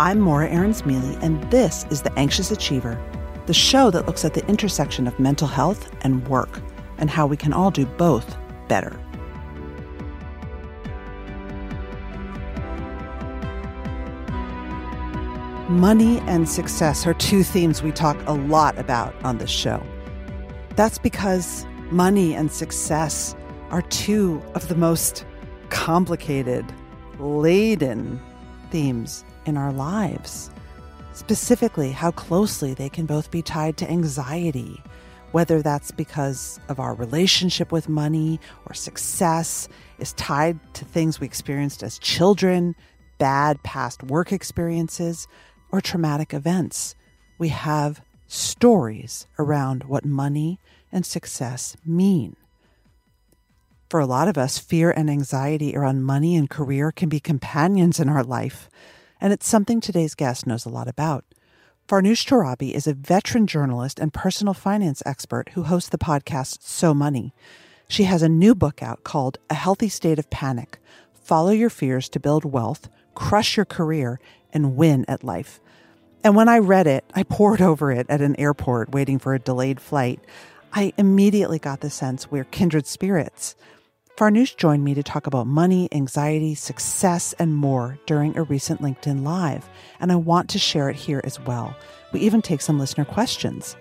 I'm Morra Aarons-Mele, and this is The Anxious Achiever, the show that looks at the intersection of mental health and work and how we can all do both better. Money and success are two themes we talk a lot about on this show. That's because money and success are two of the most complicated, laden themes in our lives. Specifically, how closely they can both be tied to anxiety, whether that's because of our relationship with money or success is tied to things we experienced as children, bad past work experiences, or traumatic events. We have stories around what money and success mean. For a lot of us, fear and anxiety around money and career can be companions in our life and it's something today's guest knows a lot about. Farnoosh Torabi is a veteran journalist and personal finance expert who hosts the podcast So Money. She has a new book out called A Healthy State of Panic Follow Your Fears to Build Wealth, Crush Your Career, and Win at Life. And when I read it, I pored over it at an airport waiting for a delayed flight. I immediately got the sense we're kindred spirits. Farnoosh joined me to talk about money, anxiety, success, and more during a recent LinkedIn Live, and I want to share it here as well. We even take some listener questions.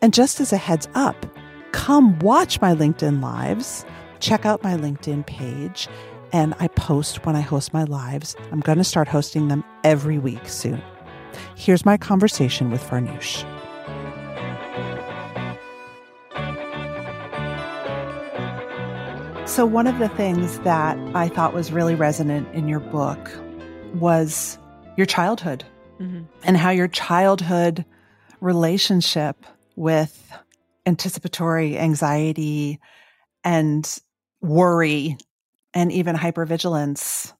And just as a heads up, come watch my LinkedIn Lives, check out my LinkedIn page, and I post when I host my lives. I'm going to start hosting them every week soon. Here's my conversation with Farnoosh. So, one of the things that I thought was really resonant in your book was your childhood mm-hmm. and how your childhood relationship with anticipatory anxiety and worry and even hypervigilance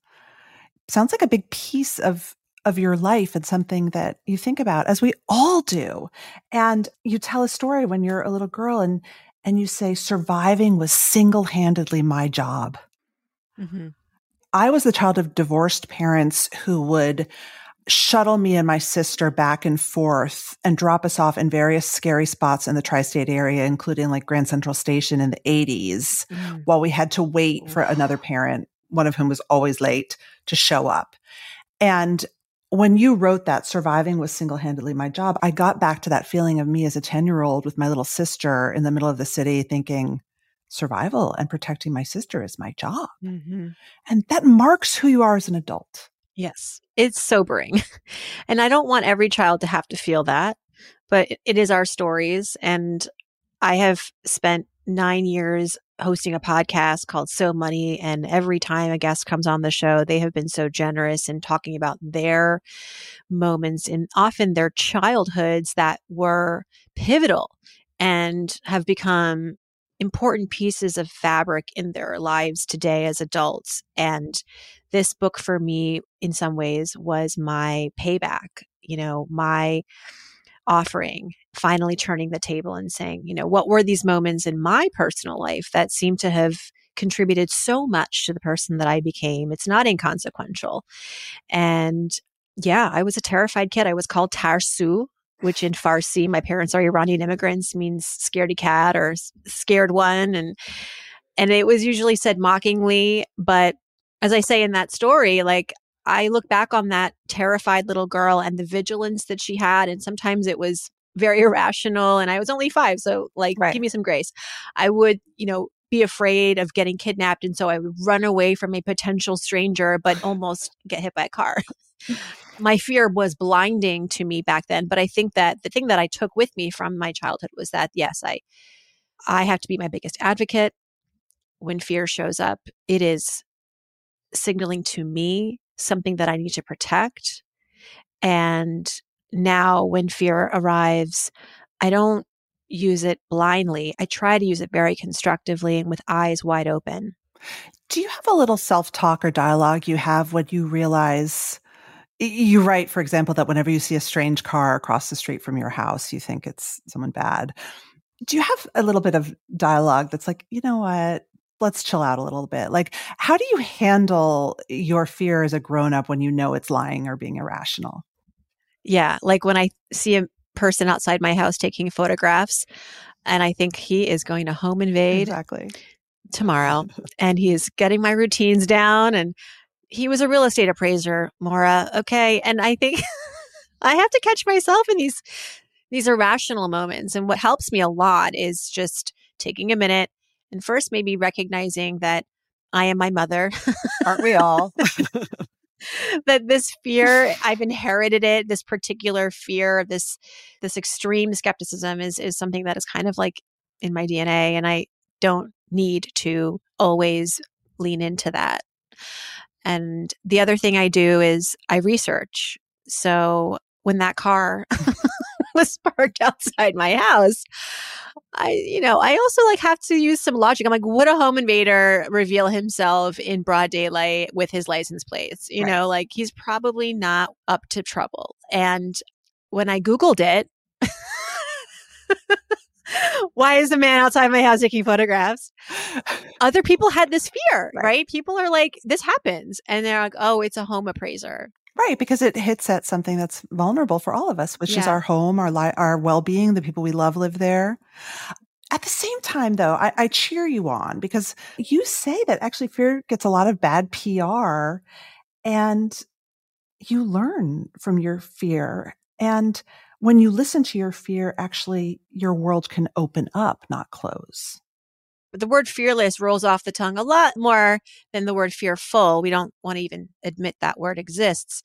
sounds like a big piece of of your life and something that you think about as we all do and you tell a story when you're a little girl and and you say surviving was single handedly my job. Mm-hmm. I was the child of divorced parents who would shuttle me and my sister back and forth and drop us off in various scary spots in the tri-state area including like Grand Central Station in the 80s mm. while we had to wait for another parent one of whom was always late to show up and when you wrote that surviving was single-handedly my job i got back to that feeling of me as a 10-year-old with my little sister in the middle of the city thinking survival and protecting my sister is my job. Mm-hmm. and that marks who you are as an adult. Yes. It's sobering. And i don't want every child to have to feel that but it is our stories. And i have spent nine years hosting a podcast called So Money. And every time a guest comes on the show, they have been so generous in talking about their moments and often their childhoods that were pivotal and have become important pieces of fabric in their lives today as adults. And this book for me, in some ways, was my payback, you know, my offering, finally turning the table and saying, you know, what were these moments in my personal life that seem to have contributed so much to the person that I became? It's not inconsequential. And yeah, I was a terrified kid. I was called Tarsu, which in Farsi, my parents are Iranian immigrants, means scaredy cat or scared one. And and it was usually said mockingly, but as I say in that story, like I look back on that terrified little girl and the vigilance that she had. And sometimes it was very irrational. And I was only five. So, like, right. give me some grace. I would, you know, be afraid of getting kidnapped. And so I would run away from a potential stranger, but almost get hit by a car. my fear was blinding to me back then. But I think that the thing that I took with me from my childhood was that, yes, I. I have to be my biggest advocate when fear shows up. It is signaling to me something that I need to protect and now when fear arrives, I don't use it blindly. I try to use it very constructively and with eyes wide open. Do you have a little self talk or dialogue you have when you realize? You write, for example, that whenever you see a strange car across the street from your house, you think it's someone bad. Do you have a little bit of dialogue that's like, you know what? Let's chill out a little bit. Like, how do you handle your fear as a grown up when you know it's lying or being irrational? Yeah. Like when I see a person outside my house taking photographs and I think he is going to home invade. Exactly tomorrow and he is getting my routines down and he was a real estate appraiser, Morra. Okay. And I think I have to catch myself in these these irrational moments. And what helps me a lot is just taking a minute and first maybe recognizing that I am my mother. Aren't we all? that this fear I've inherited it this particular fear this this extreme skepticism is is something that is kind of like in my DNA and I don't need to always lean into that. And the other thing I do is I research. So when that car was parked outside my house, I, you know, I also like have to use some logic. I'm like, would a home invader reveal himself in broad daylight with his license plates? You right. know, like he's probably not up to trouble. And when I Googled it, why is the man outside my house taking photographs? Other people had this fear, right. right? People are like, this happens. And they're like, oh, it's a home appraiser. Right, because it hits at something that's vulnerable for all of us, which yeah. is our home, our li- our well being, the people we love live there. At the same time, though, I, I cheer you on because you say that actually fear gets a lot of bad PR, and you learn from your fear. And when you listen to your fear, actually your world can open up, not close. The word fearless rolls off the tongue a lot more than the word fearful. We don't want to even admit that word exists.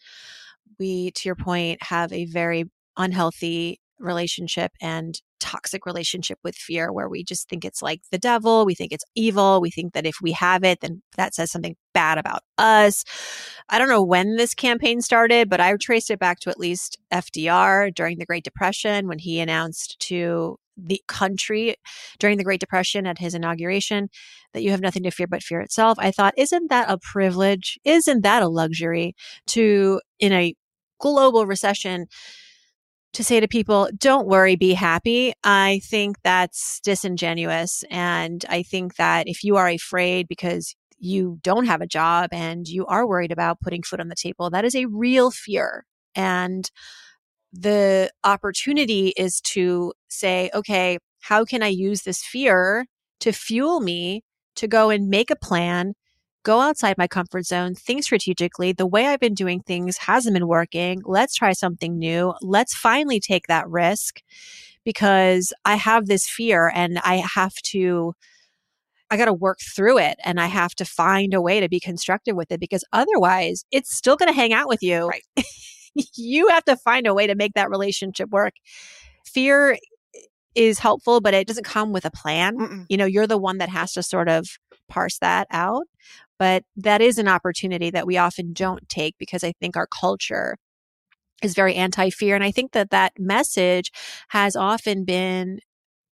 We, to your point, have a very unhealthy relationship and toxic relationship with fear where we just think it's like the devil. We think it's evil. We think that if we have it, then that says something bad about us. I don't know when this campaign started, but I traced it back to at least FDR during the Great Depression when he announced to the country during the Great Depression at his inauguration that you have nothing to fear but fear itself. I thought, isn't that a privilege? Isn't that a luxury to, in a global recession, to say to people, don't worry, be happy. I think that's disingenuous. And I think that if you are afraid because you don't have a job and you are worried about putting food on the table, that is a real fear. And the opportunity is to say, okay, how can I use this fear to fuel me to go and make a plan go outside my comfort zone, think strategically. The way I've been doing things hasn't been working. Let's try something new. Let's finally take that risk because I have this fear and I have to. I got to work through it and I have to find a way to be constructive with it because otherwise it's still going to hang out with you. Right. you have to find a way to make that relationship work. Fear is helpful, but it doesn't come with a plan. Mm-mm. You know, you're the one that has to sort of parse that out. But that is an opportunity that we often don't take because I think our culture is very anti fear. And I think that that message has often been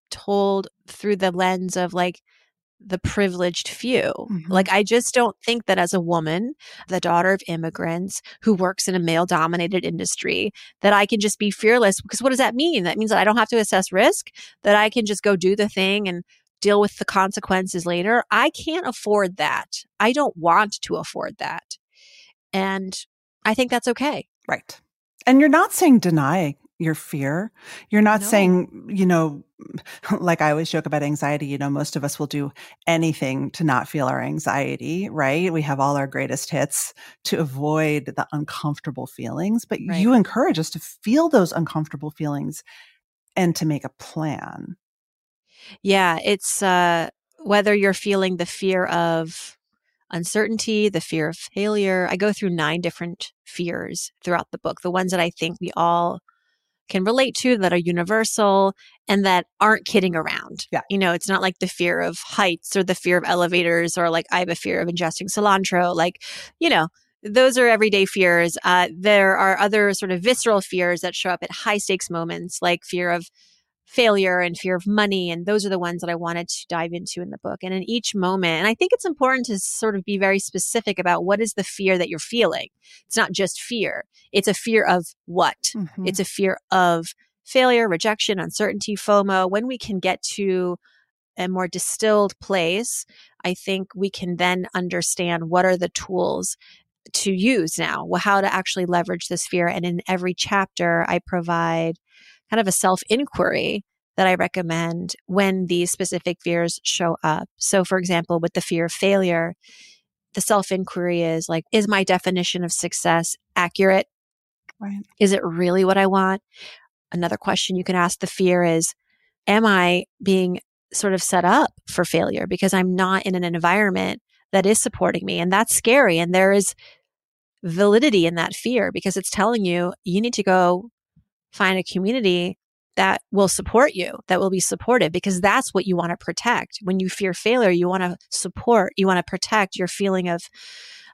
told through the lens of like, the privileged few. Mm-hmm. Like, I just don't think that as a woman, the daughter of immigrants who works in a male dominated industry, that I can just be fearless. Because what does that mean? That means that I don't have to assess risk, that I can just go do the thing and deal with the consequences later. I can't afford that. I don't want to afford that. And I think that's okay. Right. And you're not saying deny your fear. You're not no. saying, you know, like I always joke about anxiety, you know, most of us will do anything to not feel our anxiety, right? We have all our greatest hits to avoid the uncomfortable feelings, but right. you encourage us to feel those uncomfortable feelings and to make a plan. Yeah, it's uh, whether you're feeling the fear of uncertainty, the fear of failure. I go through nine different fears throughout the book, the ones that I think we all can relate to that are universal and that aren't kidding around. Yeah. You know, it's not like the fear of heights or the fear of elevators or like I have a fear of ingesting cilantro. Like, you know, those are everyday fears. Uh, there are other sort of visceral fears that show up at high stakes moments, like fear of failure and fear of money. And those are the ones that I wanted to dive into in the book. And in each moment, and I think it's important to sort of be very specific about what is the fear that you're feeling. It's not just fear, it's a fear of what? Mm-hmm. It's a fear of failure, rejection, uncertainty, FOMO. When we can get to a more distilled place, I think we can then understand what are the tools to use now, how to actually leverage this fear. And in every chapter, I provide kind of a self inquiry that I recommend when these specific fears show up. So, for example, with the fear of failure, the self inquiry is like, is my definition of success accurate? Right. Is it really what I want? Another question you can ask the fear is, am I being sort of set up for failure because I'm not in an environment that is supporting me? And that's scary. And there is validity in that fear because it's telling you, you need to go find a community that will support you, that will be supportive, because that's what you want to protect. When you fear failure, you want to support, you want to protect your feeling of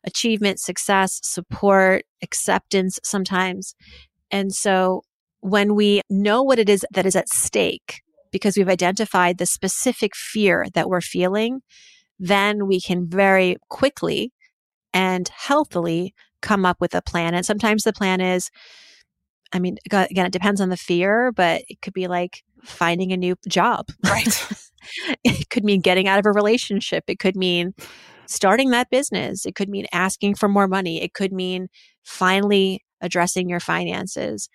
achievement, success, support, acceptance sometimes. And so when we know what it is that is at stake, because we've identified the specific fear that we're feeling, then we can very quickly and healthily come up with a plan. And sometimes the plan is, I mean, again, it depends on the fear, but it could be like finding a new job. Right. it could mean getting out of a relationship. It could mean starting that business. It could mean asking for more money. It could mean finally addressing your finances.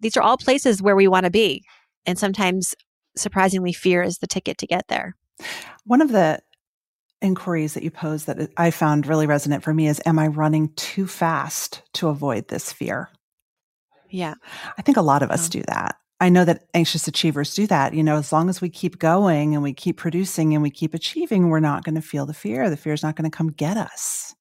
These are all places where we want to be. And sometimes, surprisingly, fear is the ticket to get there. One of the inquiries that you pose that I found really resonant for me is Am I running too fast to avoid this fear? Yeah. I think a lot of us oh. do that. I know that anxious achievers do that. You know, as long as we keep going and we keep producing and we keep achieving, we're not going to feel the fear. The fear is not going to come get us.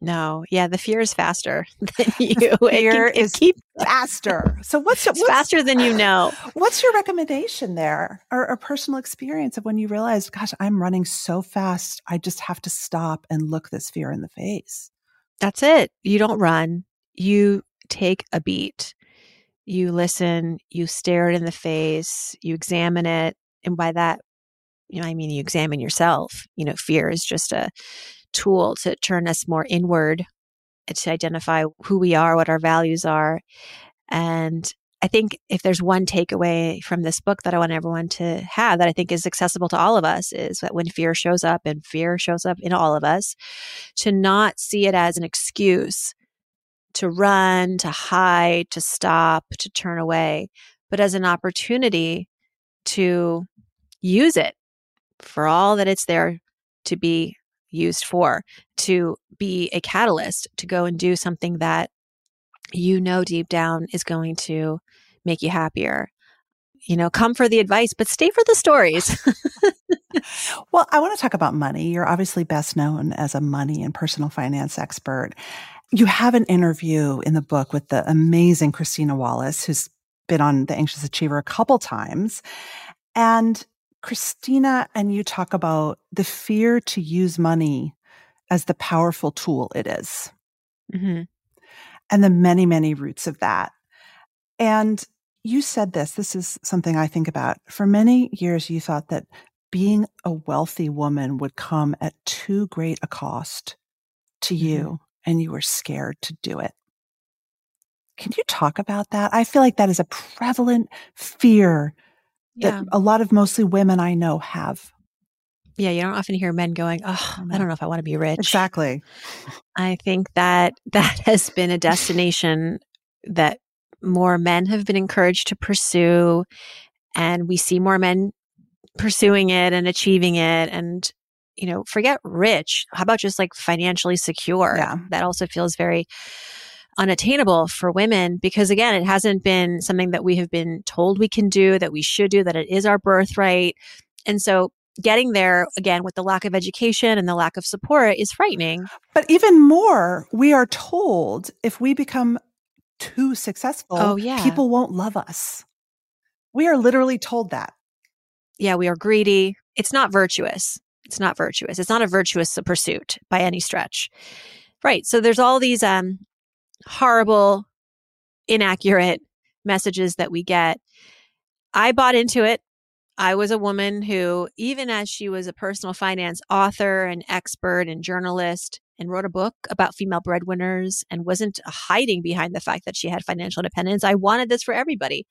No, yeah, the fear is faster than you. fear it, it is keep faster. So what's, what's faster than you know? What's your recommendation there, or a personal experience of when you realized, gosh, I'm running so fast, I just have to stop and look this fear in the face. That's it. You don't run. You take a beat you listen, you stare it in the face, you examine it. And by that, you know, I mean, you examine yourself. You know, fear is just a tool to turn us more inward eh, to identify who we are, what our values are. And I think if there's one takeaway from this book that I want everyone to have that I think is accessible to all of us is that when fear shows up and fear shows up in all of us, to not see it as an excuse to run, to hide, to stop, to turn away, but as an opportunity to use it for all that it's there to be used for, to be a catalyst, to go and do something that you know deep down is going to make you happier. You know, come for the advice, but stay for the stories. well, I want to talk about money. You're obviously best known as a money and personal finance expert. You have an interview in the book with the amazing Christina Wallace, who's been on The Anxious Achiever a couple times. And Christina and you talk about the fear to use money as the powerful tool it is. Mm-hmm. and the many, many roots of that. And you said this, this is something I think about. For many years, you thought that being a wealthy woman would come at too great a cost to mm-hmm. you and you were scared to do it. Can you talk about that? I feel like that is a prevalent fear that yeah. a lot of mostly women I know have. Yeah, you don't often hear men going, "Oh, I don't know if I want to be rich." Exactly. I think that that has been a destination that more men have been encouraged to pursue and we see more men pursuing it and achieving it and you know, forget rich. How about just like financially secure? Yeah. That also feels very unattainable for women because again, it hasn't been something that we have been told we can do, that we should do, that it is our birthright. And so getting there again with the lack of education and the lack of support is frightening. But even more, we are told if we become too successful, oh, yeah. people won't love us. We are literally told that. Yeah, we are greedy. It's not virtuous. It's not virtuous. It's not a virtuous pursuit by any stretch. Right. So there's all these um, horrible, inaccurate messages that we get. I bought into it. I was a woman who, even as she was a personal finance author and expert and journalist, and wrote a book about female breadwinners and wasn't hiding behind the fact that she had financial independence, I wanted this for everybody.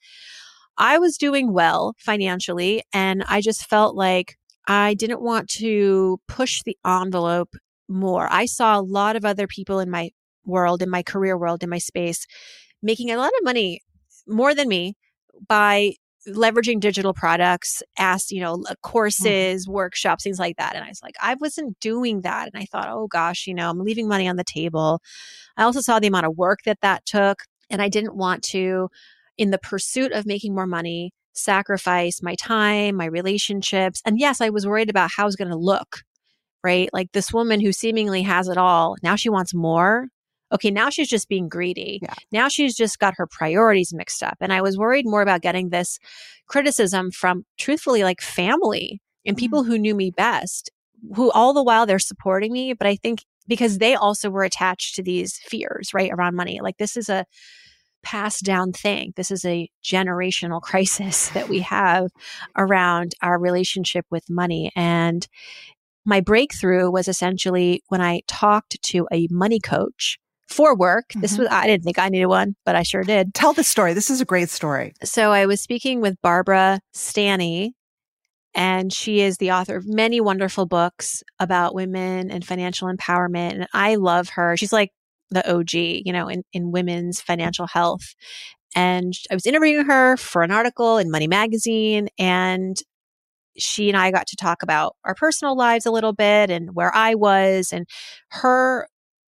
I was doing well financially, and I just felt like I didn't want to push the envelope more. I saw a lot of other people in my world, in my career world, in my space, making a lot of money more than me by leveraging digital products, asked, you know, Mm-hmm. courses, workshops, things like that. And I was like, I wasn't doing that. And I thought, oh gosh, you know, I'm leaving money on the table. I also saw the amount of work that that took. And I didn't want to, in the pursuit of making more money, sacrifice my time, my relationships. And yes, I was worried about how I was going to look, right? Like this woman who seemingly has it all, now she wants more. Okay, now she's just being greedy. Yeah. Now she's just got her priorities mixed up. And I was worried more about getting this criticism from truthfully like family and people mm-hmm. who knew me best, who all the while they're supporting me. But I think because they also were attached to these fears, right, around money. Like this is a passed down thing. This is a generational crisis that we have around our relationship with money. And my breakthrough was essentially when I talked to a money coach for work. This Mhm. was, I didn't think I needed one, but I sure did. Tell the story. This is a great story. So I was speaking with Barbara Stanny, and she is the author of many wonderful books about women and financial empowerment. And I love her. She's like the OG, you know, in, in women's financial health. And I was interviewing her for an article in Money Magazine, and she and I got to talk about our personal lives a little bit and where I was. And her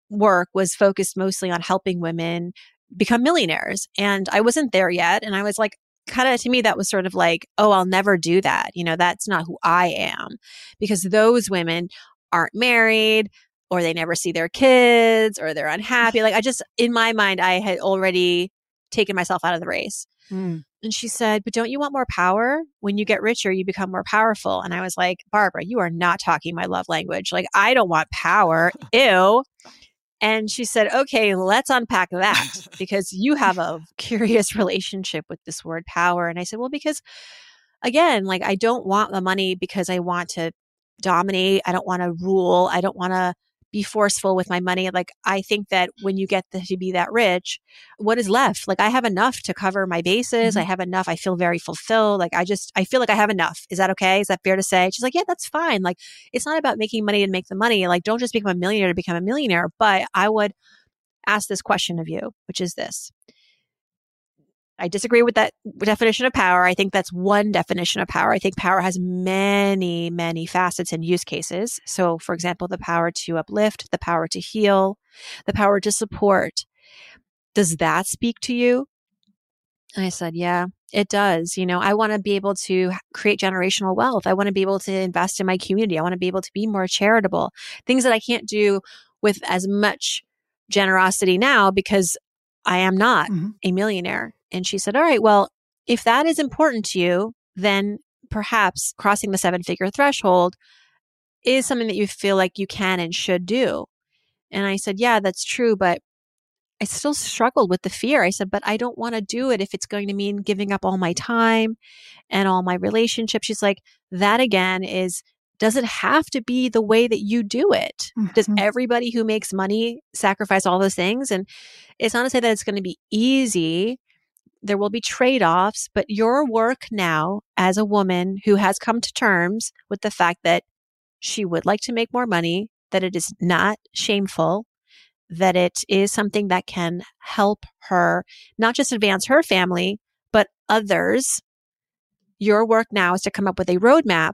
work was focused mostly on helping women become millionaires. And I wasn't there yet. And I was like, kind of to me, that was sort of like, oh, I'll never do that. You know, that's not who I am because those women aren't married or they never see their kids or they're unhappy. Like, I just, in my mind, I had already taken myself out of the race. Mm. And she said, But don't you want more power? When you get richer, you become more powerful. And I was like, Barbara, you are not talking my love language. Like, I don't want power. Ew. And she said, Okay, let's unpack that because you have a curious relationship with this word power. And I said, Well, because again, like, I don't want the money because I want to dominate. I don't want to rule. I don't want to be forceful with my money. Like, I think that when you get the, to be that rich, what is left? Like, I have enough to cover my bases. I mm-hmm. have enough. I feel very fulfilled. Like, I just, I feel like I have enough. Is that okay? Is that fair to say? She's like, yeah, that's fine. Like, it's not about making money to make the money. Like, don't just become a millionaire to become a millionaire. But I would ask this question of you, which is this. I disagree with that definition of power. I think that's one definition of power. I think power has many, many facets and use cases. So, for example, the power to uplift, the power to heal, the power to support. Does that speak to you? And I said, Yeah, it does. You know, I want to be able to create generational wealth. I want to be able to invest in my community. I want to be able to be more charitable, things that I can't do with as much generosity now because I am not Mhm. a millionaire. And she said, All right, well, if that is important to you, then perhaps crossing the seven figure threshold is something that you feel like you can and should do. And I said, Yeah, that's true. But I still struggled with the fear. I said, But I don't want to do it if it's going to mean giving up all my time and all my relationships. She's like, That again is, does it have to be the way that you do it? Does Mhm. everybody who makes money sacrifice all those things? And it's not to say that it's going to be easy. There will be trade offs, but your work now as a woman who has come to terms with the fact that she would like to make more money, that it is not shameful, that it is something that can help her not just advance her family, but others. Your work now is to come up with a roadmap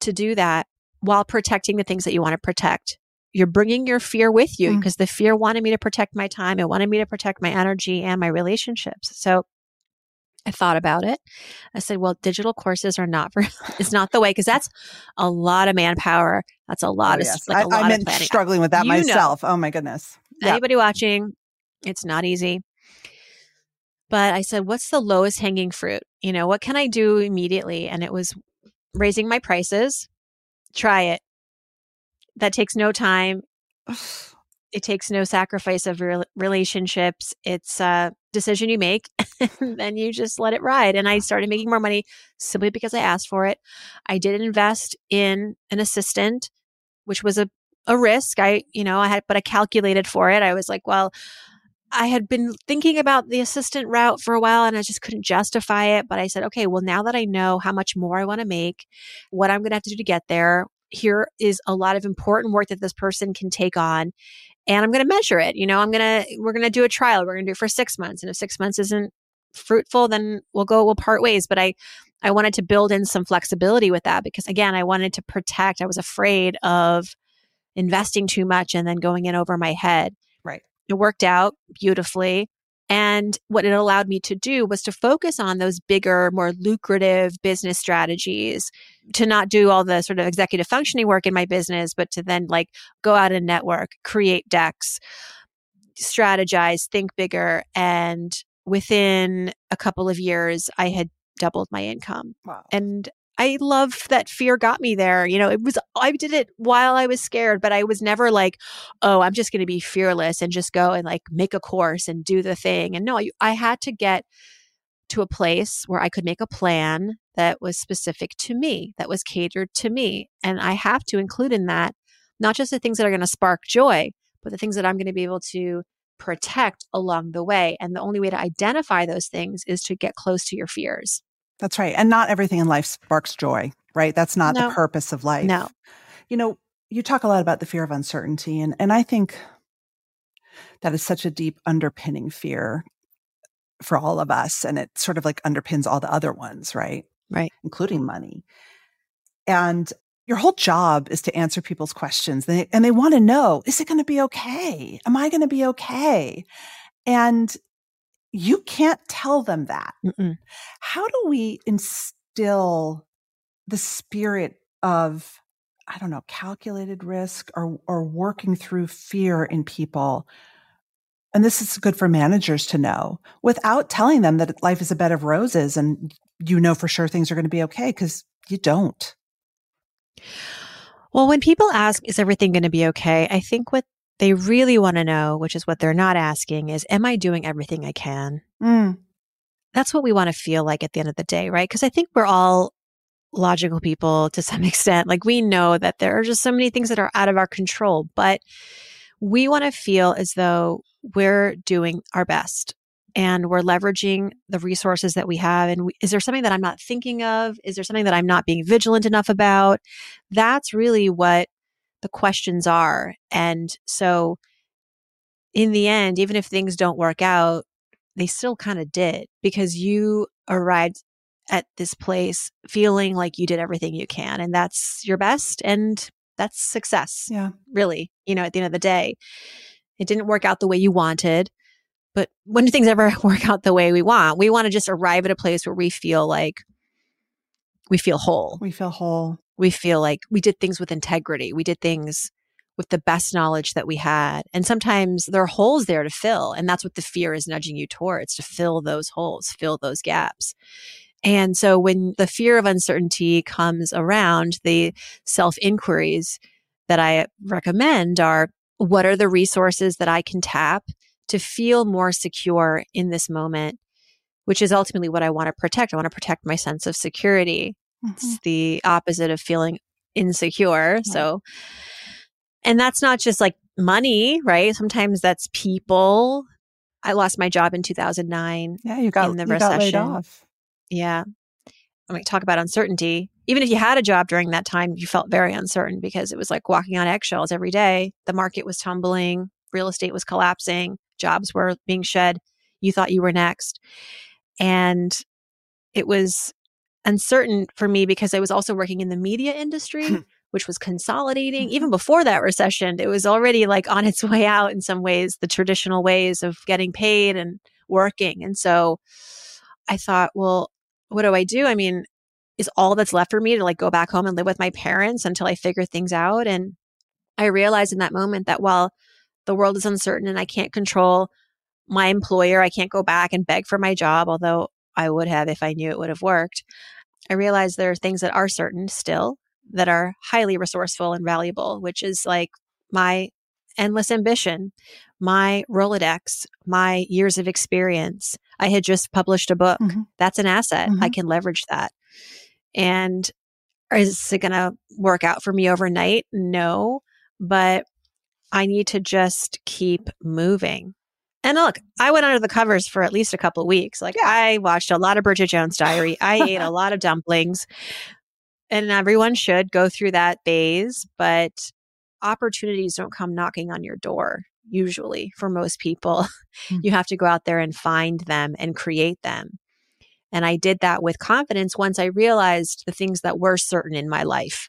to do that while protecting the things that you want to protect. You're bringing your fear with you Mm. because the fear wanted me to protect my time. It wanted me to protect my energy and my relationships. So I thought about it. I said, well, digital courses are not for, it's not the way because that's a lot of manpower. That's a lot Oh, of, yes. like a I, of struggling with that You know. myself. Oh my goodness. Yeah. Anybody watching, it's not easy. But I said, what's the lowest hanging fruit? You know, what can I do immediately? And it was raising my prices. Try it. That takes no time. It takes no sacrifice of re- relationships. It's a decision you make and then you just let it ride. And I started making more money simply because I asked for it. I did invest in an assistant, which was a, a risk. I, you know, I had, but I calculated for it. I was like, well, I had been thinking about the assistant route for a while and I just couldn't justify it. But I said, okay, well, now that I know how much more I want to make, what I'm going to have to do to get there, here is a lot of important work that this person can take on and I'm going to measure it. You know, I'm going to, we're going to do a trial. We're going to do it for six months. And if six months isn't fruitful, then we'll go, we'll part ways. But I, I wanted to build in some flexibility with that because again, I wanted to protect, I was afraid of investing too much and then going in over my head. Right. It worked out beautifully. And what it allowed me to do was to focus on those bigger, more lucrative business strategies, to not do all the sort of executive functioning work in my business, but to then like go out and network, create decks, strategize, think bigger. And within a couple of years, I had doubled my income. Wow. And I love that fear got me there. You know, it was, I did it while I was scared, but I was never like, oh, I'm just going to be fearless and just go and like make a course and do the thing. And no, I had to get to a place where I could make a plan that was specific to me, that was catered to me. And I have to include in that not just the things that are going to spark joy, but the things that I'm going to be able to protect along the way. And the only way to identify those things is to get close to your fears. That's right. And not everything in life sparks joy, right? That's not No. the purpose of life. No. You know, you talk a lot about the fear of uncertainty and and I think that is such a deep underpinning fear for all of us and it sort of like underpins all the other ones, right? Right. Including money. And your whole job is to answer people's questions and they, and they want to know, is it going to be okay? Am I going to be okay? And you can't tell them that. Mm-mm. How do we instill the spirit of, I don't know, calculated risk or, or working through fear in people? And this is good for managers to know without telling them that life is a bed of roses and you know for sure things are going to be okay because you don't. Well, when people ask, is everything going to be okay? I think what they really want to know, which is what they're not asking, is, am I doing everything I can? Mm, That's what we want to feel like at the end of the day, right? Because I think we're all logical people to some extent. Like we know that there are just so many things that are out of our control, but we want to feel as though we're doing our best and we're leveraging the resources that we have. And we, is there something that I'm not thinking of? Is there something that I'm not being vigilant enough about? That's really what the questions are. And so, in the end, even if things don't work out, they still kind of did because you arrived at this place feeling like you did everything you can. And that's your best. And that's success yeah. really, you know, at the end of the day. It didn't work out the way you wanted. But when do things ever work out the way we want? We want to just arrive at a place where we feel like we feel whole. We feel whole. We feel like we did things with integrity. We did things with the best knowledge that we had. And sometimes there are holes there to fill. And that's what the fear is nudging you towards to fill those holes, fill those gaps. And so when the fear of uncertainty comes around, the self inquiries that I recommend are what are the resources that I can tap to feel more secure in this moment, which is ultimately what I want to protect. I want to protect my sense of security. Mhm. It's the opposite of feeling insecure. So, and that's not just like money, right? Sometimes that's people. I lost my job in 2009. Yeah, you got, In the you got laid recession. off. Yeah. I mean, talk about uncertainty. Even if you had a job during that time, you felt very uncertain because it was like walking on eggshells every day. The market was tumbling, real estate was collapsing, jobs were being shed. You thought you were next. And it was uncertain for me because I was also working in the media industry, which was consolidating. Mm-hmm. Even before that recession, it was already like on its way out in some ways, the traditional ways of getting paid and working. And so I thought, well, what do I do? I mean, is all that's left for me to like go back home and live with my parents until I figure things out? And I realized in that moment that while the world is uncertain and I can't control my employer, I can't go back and beg for my job, although I would have if I knew it would have worked. I realize there are things that are certain still that are highly resourceful and valuable, which is like my endless ambition, my Rolodex, my years of experience. I had just published a book. Mm-hmm. That's an asset. Mm-hmm. I can leverage that. And is it going to work out for me overnight? No, but I need to just keep moving. And look, I went under the covers for at least a couple of weeks. Like yeah. I watched a lot of Bridget Jones' Diary. I ate a lot of dumplings. And everyone should go through that phase, but opportunities don't come knocking on your door usually for most people. Mm-hmm. You have to go out there and find them and create them. And I did that with confidence once I realized the things that were certain in my life.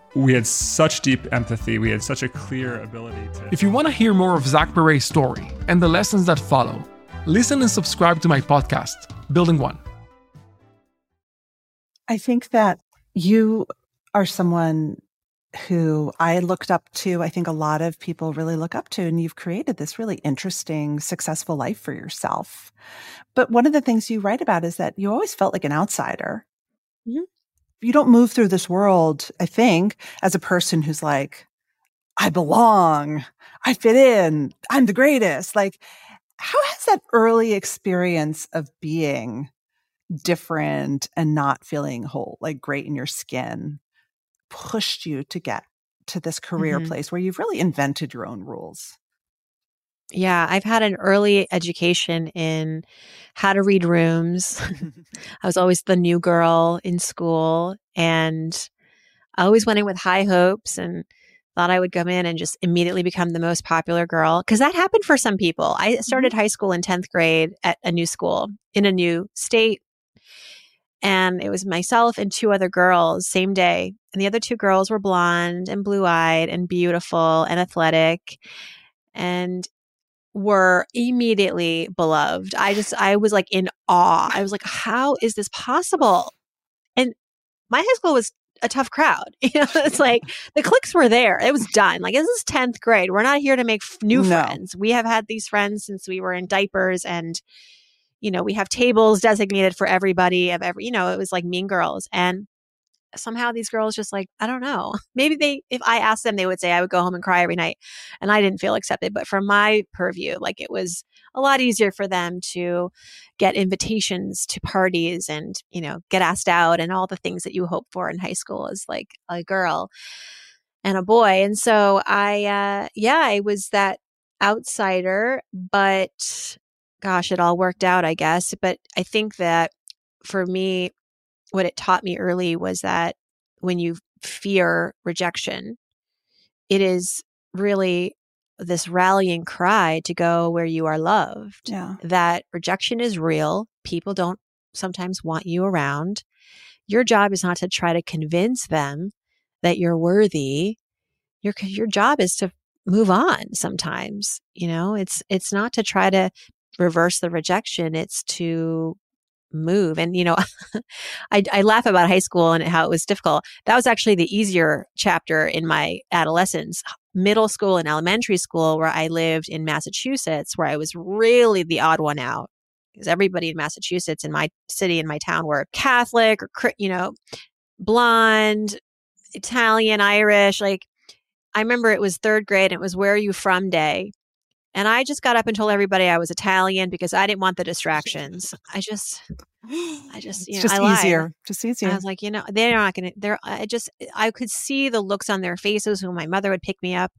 we had such deep empathy. We had such a clear ability to. If you want to hear more of Zach Perret's story and the lessons that follow, listen and subscribe to my podcast, Building One. I think that you are someone who I looked up to. I think a lot of people really look up to, and you've created this really interesting, successful life for yourself. But one of the things you write about is that you always felt like an outsider. Mm-hmm you don't move through this world, I think, as a person who's like, I belong, I fit in, I'm the greatest. Like, how has that early experience of being different and not feeling whole, like great in your skin, pushed you to get to this career mm-hmm. place where you've really invented your own rules? Yeah, I've had an early education in how to read rooms. I was always the new girl in school and I always went in with high hopes and thought I would come in and just immediately become the most popular girl because that happened for some people. I started mm-hmm. high school in 10th grade at a new school in a new state and it was myself and two other girls same day and the other two girls were blonde and blue-eyed and beautiful and athletic and were immediately beloved. I just, I was like in awe. I was like, how is this possible? And my high school was a tough crowd. You know, it's like the clicks were there. It was done. Like this is 10th grade. We're not here to make new no. friends. We have had these friends since we were in diapers and you know, we have tables designated for everybody of every, you know, it was like mean girls. And somehow these girls just like i don't know. Maybe they if i asked them they would say i would go home and cry every night and i didn't feel accepted but from my purview like it was a lot easier for them to get invitations to parties and you know get asked out and all the things that you hope for in high school as like a girl and a boy and so i uh yeah i was that outsider but gosh it all worked out i guess but i think that for me what it taught me early was that when you fear rejection, it is really this rallying cry to go where you are loved. Yeah. That rejection is real. People don't sometimes want you around. Your job is not to try to convince them that you're worthy. Your your job is to move on sometimes. You know, it's it's not to try to reverse the rejection. It's to move. And, you know, I, I laugh about high school and how it was difficult. That was actually the easier chapter in my adolescence. Middle school and elementary school, where I lived in Massachusetts, where I was really the odd one out. because everybody in Massachusetts, in my city, in my town, were Catholic or, you know, blonde, Italian, Irish. Like, I remember it was third grade and it was Where Are You From Day. And I just got up and told everybody I was Italian because I didn't want the distractions. I just, I just, you it's know, just I easier. lied. Just easier. I was like, you know, they're not going to, they're, I just, eh, I could see the looks on their faces when my mother would pick me up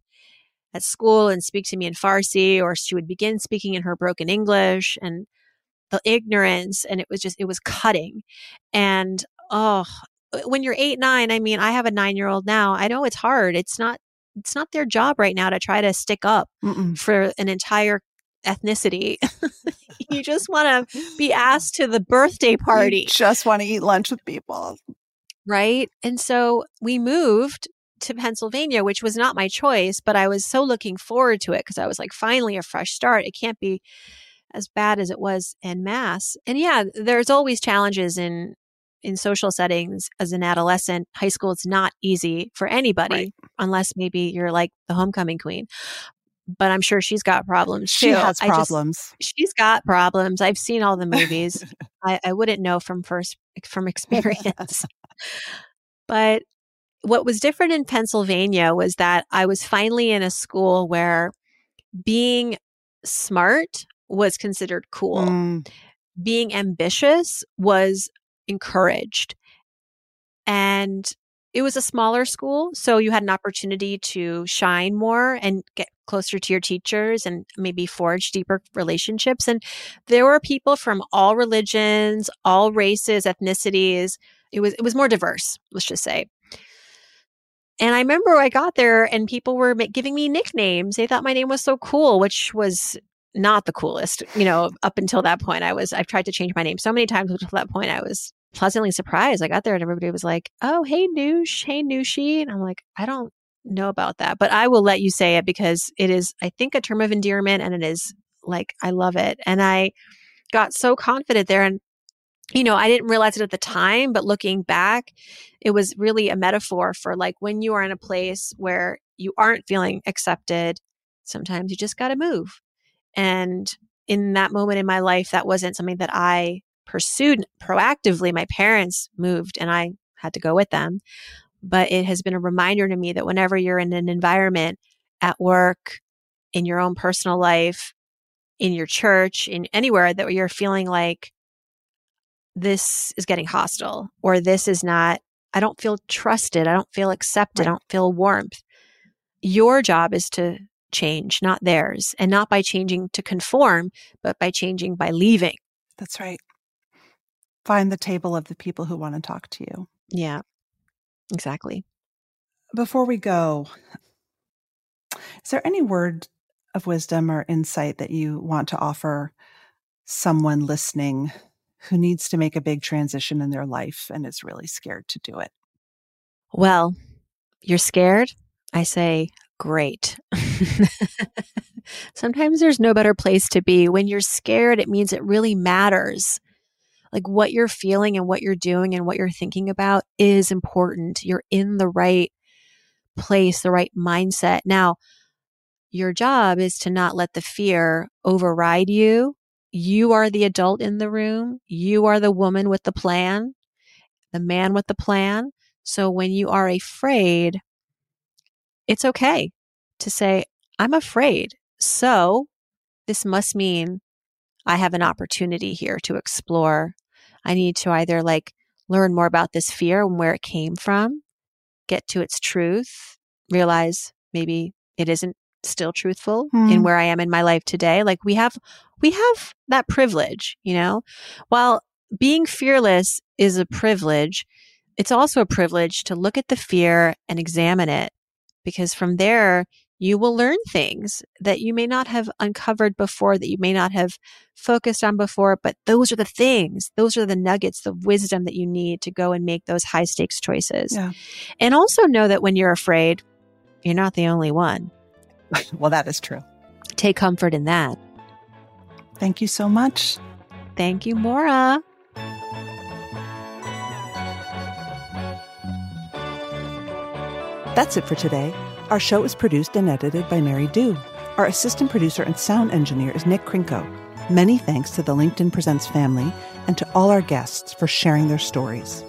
at school and speak to me in Farsi, or she would begin speaking in her broken English and the ignorance. And it was just, it was cutting. And, oh, eh, when you're eight, nine, I mean, I have a nine year old now. I know it's hard. It's not, it's not their job right now to try to stick up Mm-mm. for an entire ethnicity. you just want to be asked to the birthday party. You just want to eat lunch with people. right? And so we moved to Pennsylvania, which was not my choice, but I was so looking forward to it because I was like, finally a fresh start. It can't be as bad as it was in Mass. And yeah, there's always challenges in in social settings as an adolescent. High school is not easy for anybody Right. unless maybe you're like the homecoming queen. But I'm sure she's got problems She too. has I just- problems. she's got problems. I've seen all the movies. I, I wouldn't know from first from experience. but what was different in Pennsylvania was that I was finally in a school where being smart was considered cool. Mm, Being ambitious was encouraged. And it was a smaller school, so you had an opportunity to shine more and get closer to your teachers and maybe forge deeper relationships. And there were people from all religions, all races, ethnicities. It was it was more diverse, let's just say. And I remember I got there and people were giving me nicknames. They thought my name was so cool, which was not the coolest. You know, up until that point, I was I've tried to change my name so many times. Until that point, I was pleasantly surprised. I got there and everybody was like, "Oh, hey Noosh, hey Nooshi," and I'm like, I don't know about that, but I will let you say it because it is, I think, a term of endearment, and it is like I love it, and I got so confident there, and you know, I didn't realize it at the time, but looking back, it was really a metaphor for like when you are in a place where you aren't feeling accepted, sometimes you just got to move. And in that moment in my life, that wasn't something that I pursued proactively. My parents moved and I had to go with them. But it has been a reminder to me that whenever you're in an environment at work, in your own personal life, in your church, in anywhere that you're feeling like this is getting hostile or this is not, I don't feel trusted. I don't feel accepted. I don't feel warmth. Your job is to change, not theirs. And not by changing to conform, but by changing by leaving. that's right. Find the table of the people who want to talk to you. Yeah, exactly. Before we go, is there any word of wisdom or insight that you want to offer someone listening who needs to make a big transition in their life and is really scared to do it? Well, you're scared? I say, great. Sometimes there's no better place to be. When you're scared, it means it really matters. Like what you're feeling and what you're doing and what you're thinking about is important. You're in the right place, the right mindset. Now, your job is to not let the fear override you. You are the adult in the room. You are the woman with the plan, the man with the plan. So when you are afraid, it's okay to say, I'm afraid. So this must mean I have an opportunity here to explore. I need to either like learn more about this fear and where it came from, get to its truth, realize maybe it isn't still truthful Hmm. in where I am in my life today. Like we have we have that privilege, you know. While being fearless is a privilege, it's also a privilege to look at the fear and examine it because from there you will learn things that you may not have uncovered before that you may not have focused on before but those are the things those are the nuggets the wisdom that you need to go and make those high stakes choices Yeah. and also know that when you're afraid you're not the only one well, that is true. take comfort in that Thank you so much. thank you Morra That's it for today. Our show is produced and edited by Mary Dew. Our assistant producer and sound engineer is Nick Krinko. Many thanks to the LinkedIn Presents family and to all our guests for sharing their stories.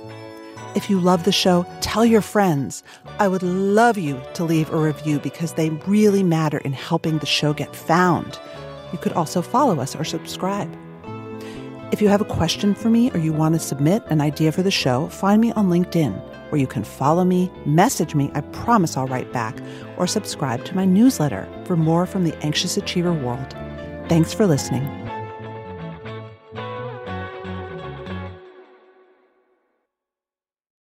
If you love the show, tell your friends. I would love you to leave a review because they really matter in helping the show get found. You could also follow us or subscribe. If you have a question for me or you want to submit an idea for the show, find me on LinkedIn, where you can follow me, message me, I promise I'll write back, or subscribe to my newsletter for more from the anxious achiever world. Thanks for listening.